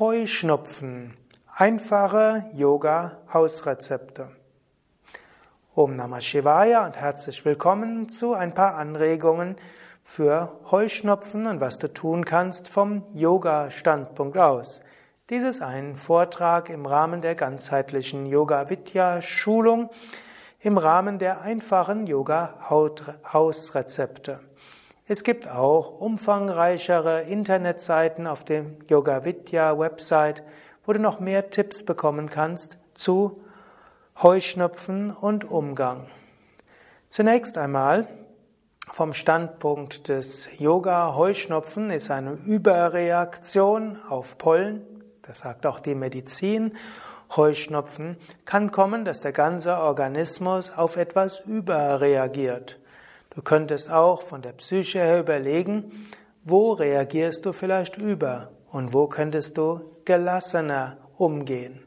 Heuschnupfen. Einfache Yoga-Hausrezepte. Om Namah Shivaya und herzlich willkommen zu ein paar Anregungen für Heuschnupfen und was du tun kannst vom Yoga-Standpunkt aus. Dies ist ein Vortrag im Rahmen der ganzheitlichen Yoga-Vidya-Schulung, im Rahmen der einfachen Yoga-Hausrezepte. Es gibt auch umfangreichere Internetseiten auf dem Yoga Vidya Website, wo du noch mehr Tipps bekommen kannst zu Heuschnupfen und Umgang. Zunächst einmal vom Standpunkt des Yoga Heuschnupfen ist eine Überreaktion auf Pollen, das sagt auch die Medizin. Heuschnupfen kann kommen, dass der ganze Organismus auf etwas überreagiert. Du könntest auch von der Psyche her überlegen, wo reagierst du vielleicht über und wo könntest du gelassener umgehen.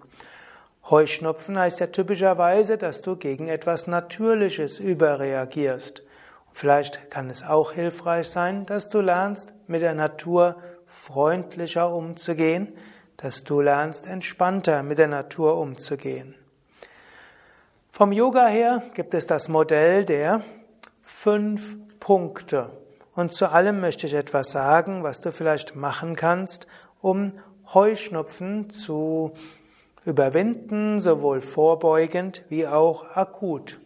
Heuschnupfen heißt ja typischerweise, dass du gegen etwas Natürliches überreagierst. Vielleicht kann es auch hilfreich sein, dass du lernst, mit der Natur freundlicher umzugehen, dass du lernst, entspannter mit der Natur umzugehen. Vom Yoga her gibt es das Modell der fünf Punkte. Und zu allem möchte ich etwas sagen, was du vielleicht machen kannst, um Heuschnupfen zu überwinden, sowohl vorbeugend wie auch akut.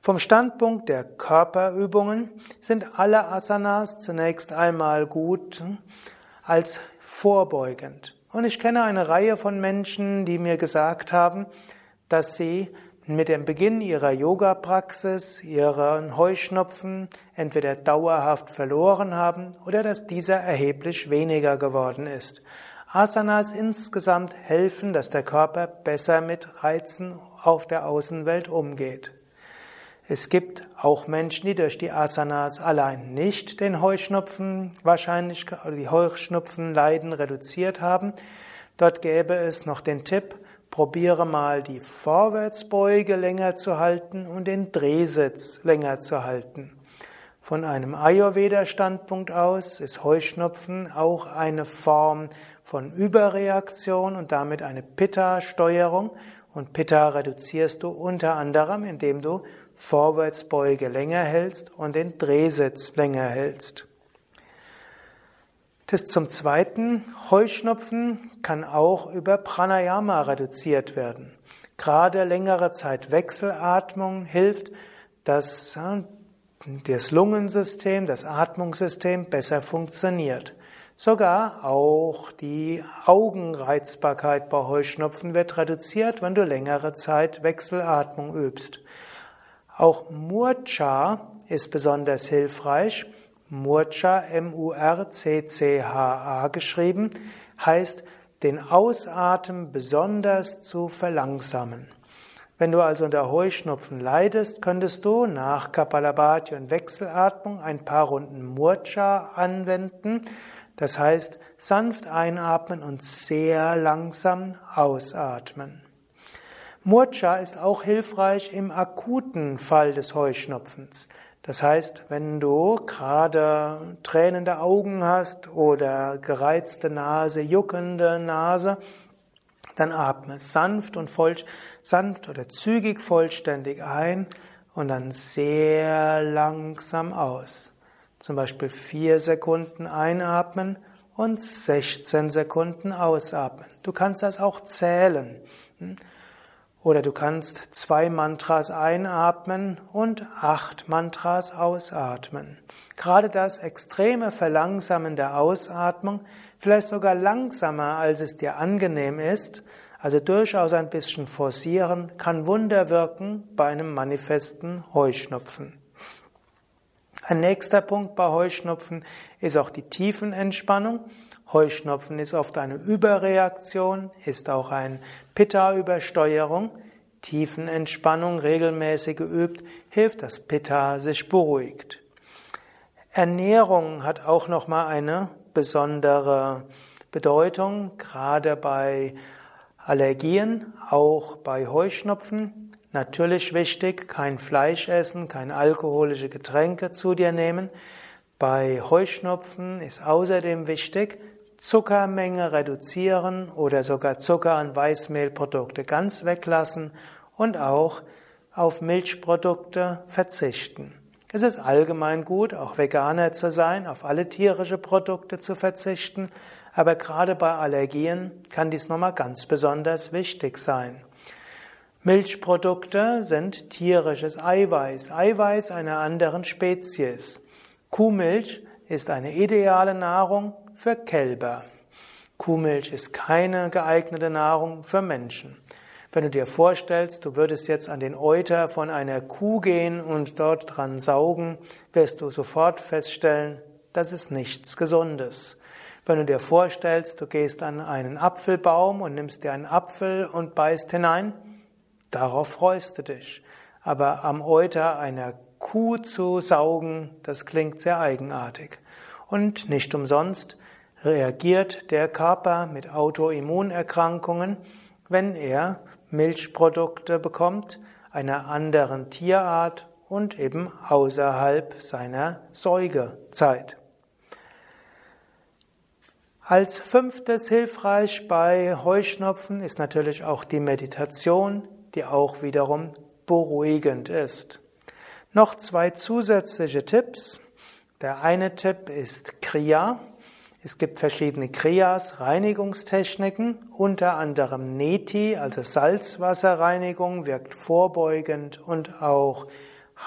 Vom Standpunkt der Körperübungen sind alle Asanas zunächst einmal gut als vorbeugend. Und ich kenne eine Reihe von Menschen, die mir gesagt haben, dass sie mit dem Beginn ihrer Yoga-Praxis ihren Heuschnupfen entweder dauerhaft verloren haben oder dass dieser erheblich weniger geworden ist. Asanas insgesamt helfen, dass der Körper besser mit Reizen auf der Außenwelt umgeht. Es gibt auch Menschen, die durch die Asanas allein nicht den Heuschnupfen wahrscheinlich die Heuschnupfen leiden reduziert haben. Dort gäbe es noch den Tipp, Probiere mal die Vorwärtsbeuge länger zu halten und den Drehsitz länger zu halten. Von einem Ayurveda-Standpunkt aus ist Heuschnupfen auch eine Form von Überreaktion und damit eine Pitta-Steuerung. Und Pitta reduzierst du unter anderem, indem du Vorwärtsbeuge länger hältst und den Drehsitz länger hältst. Das zum Zweiten, Heuschnupfen kann auch über Pranayama reduziert werden. Gerade längere Zeit Wechselatmung hilft, dass das Lungensystem, das Atmungssystem besser funktioniert. Sogar auch die Augenreizbarkeit bei Heuschnupfen wird reduziert, wenn du längere Zeit Wechselatmung übst. Auch Murcha ist besonders hilfreich. Murcha, M-U-R-C-C-H-A geschrieben, heißt, den Ausatmen besonders zu verlangsamen. Wenn du also unter Heuschnupfen leidest, könntest du nach Kapalabhati und Wechselatmung ein paar Runden Murcha anwenden. Das heißt, sanft einatmen und sehr langsam ausatmen. Murcha ist auch hilfreich im akuten Fall des Heuschnupfens. Das heißt, wenn du gerade tränende Augen hast oder gereizte Nase, juckende Nase, dann atme sanft und voll, sanft oder zügig vollständig ein und dann sehr langsam aus. Zum Beispiel vier Sekunden einatmen und 16 Sekunden ausatmen. Du kannst das auch zählen. Oder du kannst zwei Mantras einatmen und acht Mantras ausatmen. Gerade das extreme Verlangsamen der Ausatmung, vielleicht sogar langsamer, als es dir angenehm ist, also durchaus ein bisschen forcieren, kann Wunder wirken bei einem manifesten Heuschnupfen. Ein nächster Punkt bei Heuschnupfen ist auch die Tiefenentspannung. Heuschnupfen ist oft eine Überreaktion, ist auch ein Pitta-Übersteuerung. Tiefenentspannung regelmäßig geübt, hilft, dass Pitta sich beruhigt. Ernährung hat auch nochmal eine besondere Bedeutung, gerade bei Allergien, auch bei Heuschnupfen. Natürlich wichtig, kein Fleisch essen, keine alkoholische Getränke zu dir nehmen. Bei Heuschnupfen ist außerdem wichtig, Zuckermenge reduzieren oder sogar Zucker und Weißmehlprodukte ganz weglassen und auch auf Milchprodukte verzichten. Es ist allgemein gut, auch Veganer zu sein, auf alle tierische Produkte zu verzichten, aber gerade bei Allergien kann dies nochmal ganz besonders wichtig sein. Milchprodukte sind tierisches Eiweiß, Eiweiß einer anderen Spezies. Kuhmilch ist eine ideale Nahrung für Kälber. Kuhmilch ist keine geeignete Nahrung für Menschen. Wenn du dir vorstellst, du würdest jetzt an den Euter von einer Kuh gehen und dort dran saugen, wirst du sofort feststellen, das ist nichts Gesundes. Wenn du dir vorstellst, du gehst an einen Apfelbaum und nimmst dir einen Apfel und beißt hinein, darauf freust du dich. Aber am Euter einer Kuh zu saugen, das klingt sehr eigenartig. Und nicht umsonst reagiert der Körper mit Autoimmunerkrankungen, wenn er Milchprodukte bekommt, einer anderen Tierart und eben außerhalb seiner Säugezeit. Als fünftes hilfreich bei Heuschnupfen ist natürlich auch die Meditation, die auch wiederum beruhigend ist. Noch zwei zusätzliche Tipps. Der eine Tipp ist Kriya. Es gibt verschiedene Kriyas, Reinigungstechniken, unter anderem Neti, also Salzwasserreinigung, wirkt vorbeugend und auch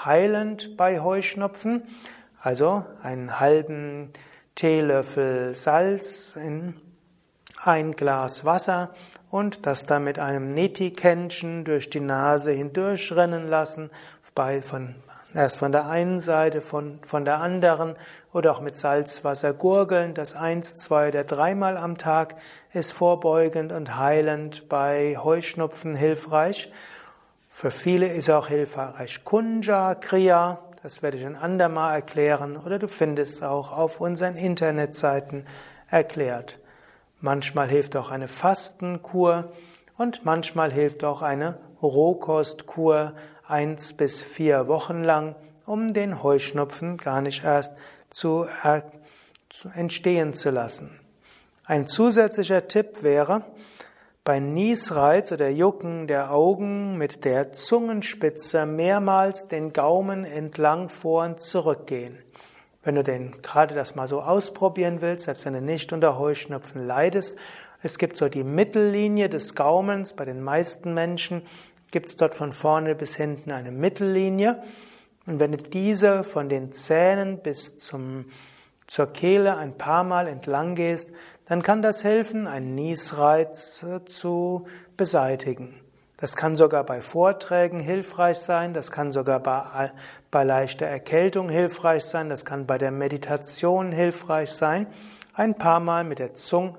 heilend bei Heuschnupfen. Also einen halben Teelöffel Salz in ein Glas Wasser und das dann mit einem Neti-Kännchen durch die Nase hindurchrennen lassen, bei, von Erst von der einen Seite, von, von der anderen oder auch mit Salzwasser gurgeln. Das eins, zwei oder dreimal am Tag ist vorbeugend und heilend bei Heuschnupfen hilfreich. Für viele ist auch hilfreich Kunja Kriya. Das werde ich ein andermal erklären oder du findest es auch auf unseren Internetseiten erklärt. Manchmal hilft auch eine Fastenkur und manchmal hilft auch eine Rohkostkur, eins bis vier Wochen lang, um den Heuschnupfen gar nicht erst zu, entstehen zu lassen. Ein zusätzlicher Tipp wäre, bei Niesreiz oder Jucken der Augen mit der Zungenspitze mehrmals den Gaumen entlang vor und zurückgehen. Wenn du den gerade das mal so ausprobieren willst, selbst wenn du nicht unter Heuschnupfen leidest, es gibt so die Mittellinie des Gaumens bei den meisten Menschen gibt es dort von vorne bis hinten eine Mittellinie. Und wenn du diese von den Zähnen bis zum, zur Kehle ein paar Mal entlang gehst, dann kann das helfen, einen Niesreiz äh, zu beseitigen. Das kann sogar bei Vorträgen hilfreich sein, das kann sogar bei, bei leichter Erkältung hilfreich sein, das kann bei der Meditation hilfreich sein. Ein paar Mal mit der Zunge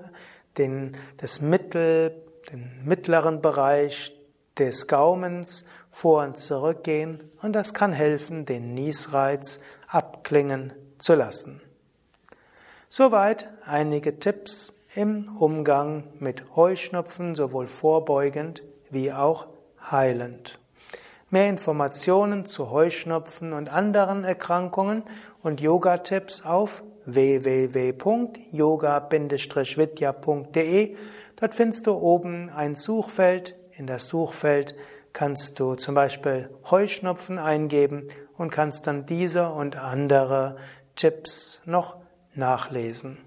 den, das Mittel, den mittleren Bereich des Gaumens vor und zurück gehen und das kann helfen, den Niesreiz abklingen zu lassen. Soweit einige Tipps im Umgang mit Heuschnupfen, sowohl vorbeugend wie auch heilend. Mehr Informationen zu Heuschnupfen und anderen Erkrankungen und Yoga-Tipps auf www.yoga-vidya.de. Dort findest du oben ein Suchfeld in das Suchfeld kannst du zum Beispiel Heuschnupfen eingeben und kannst dann diese und andere Tipps noch nachlesen.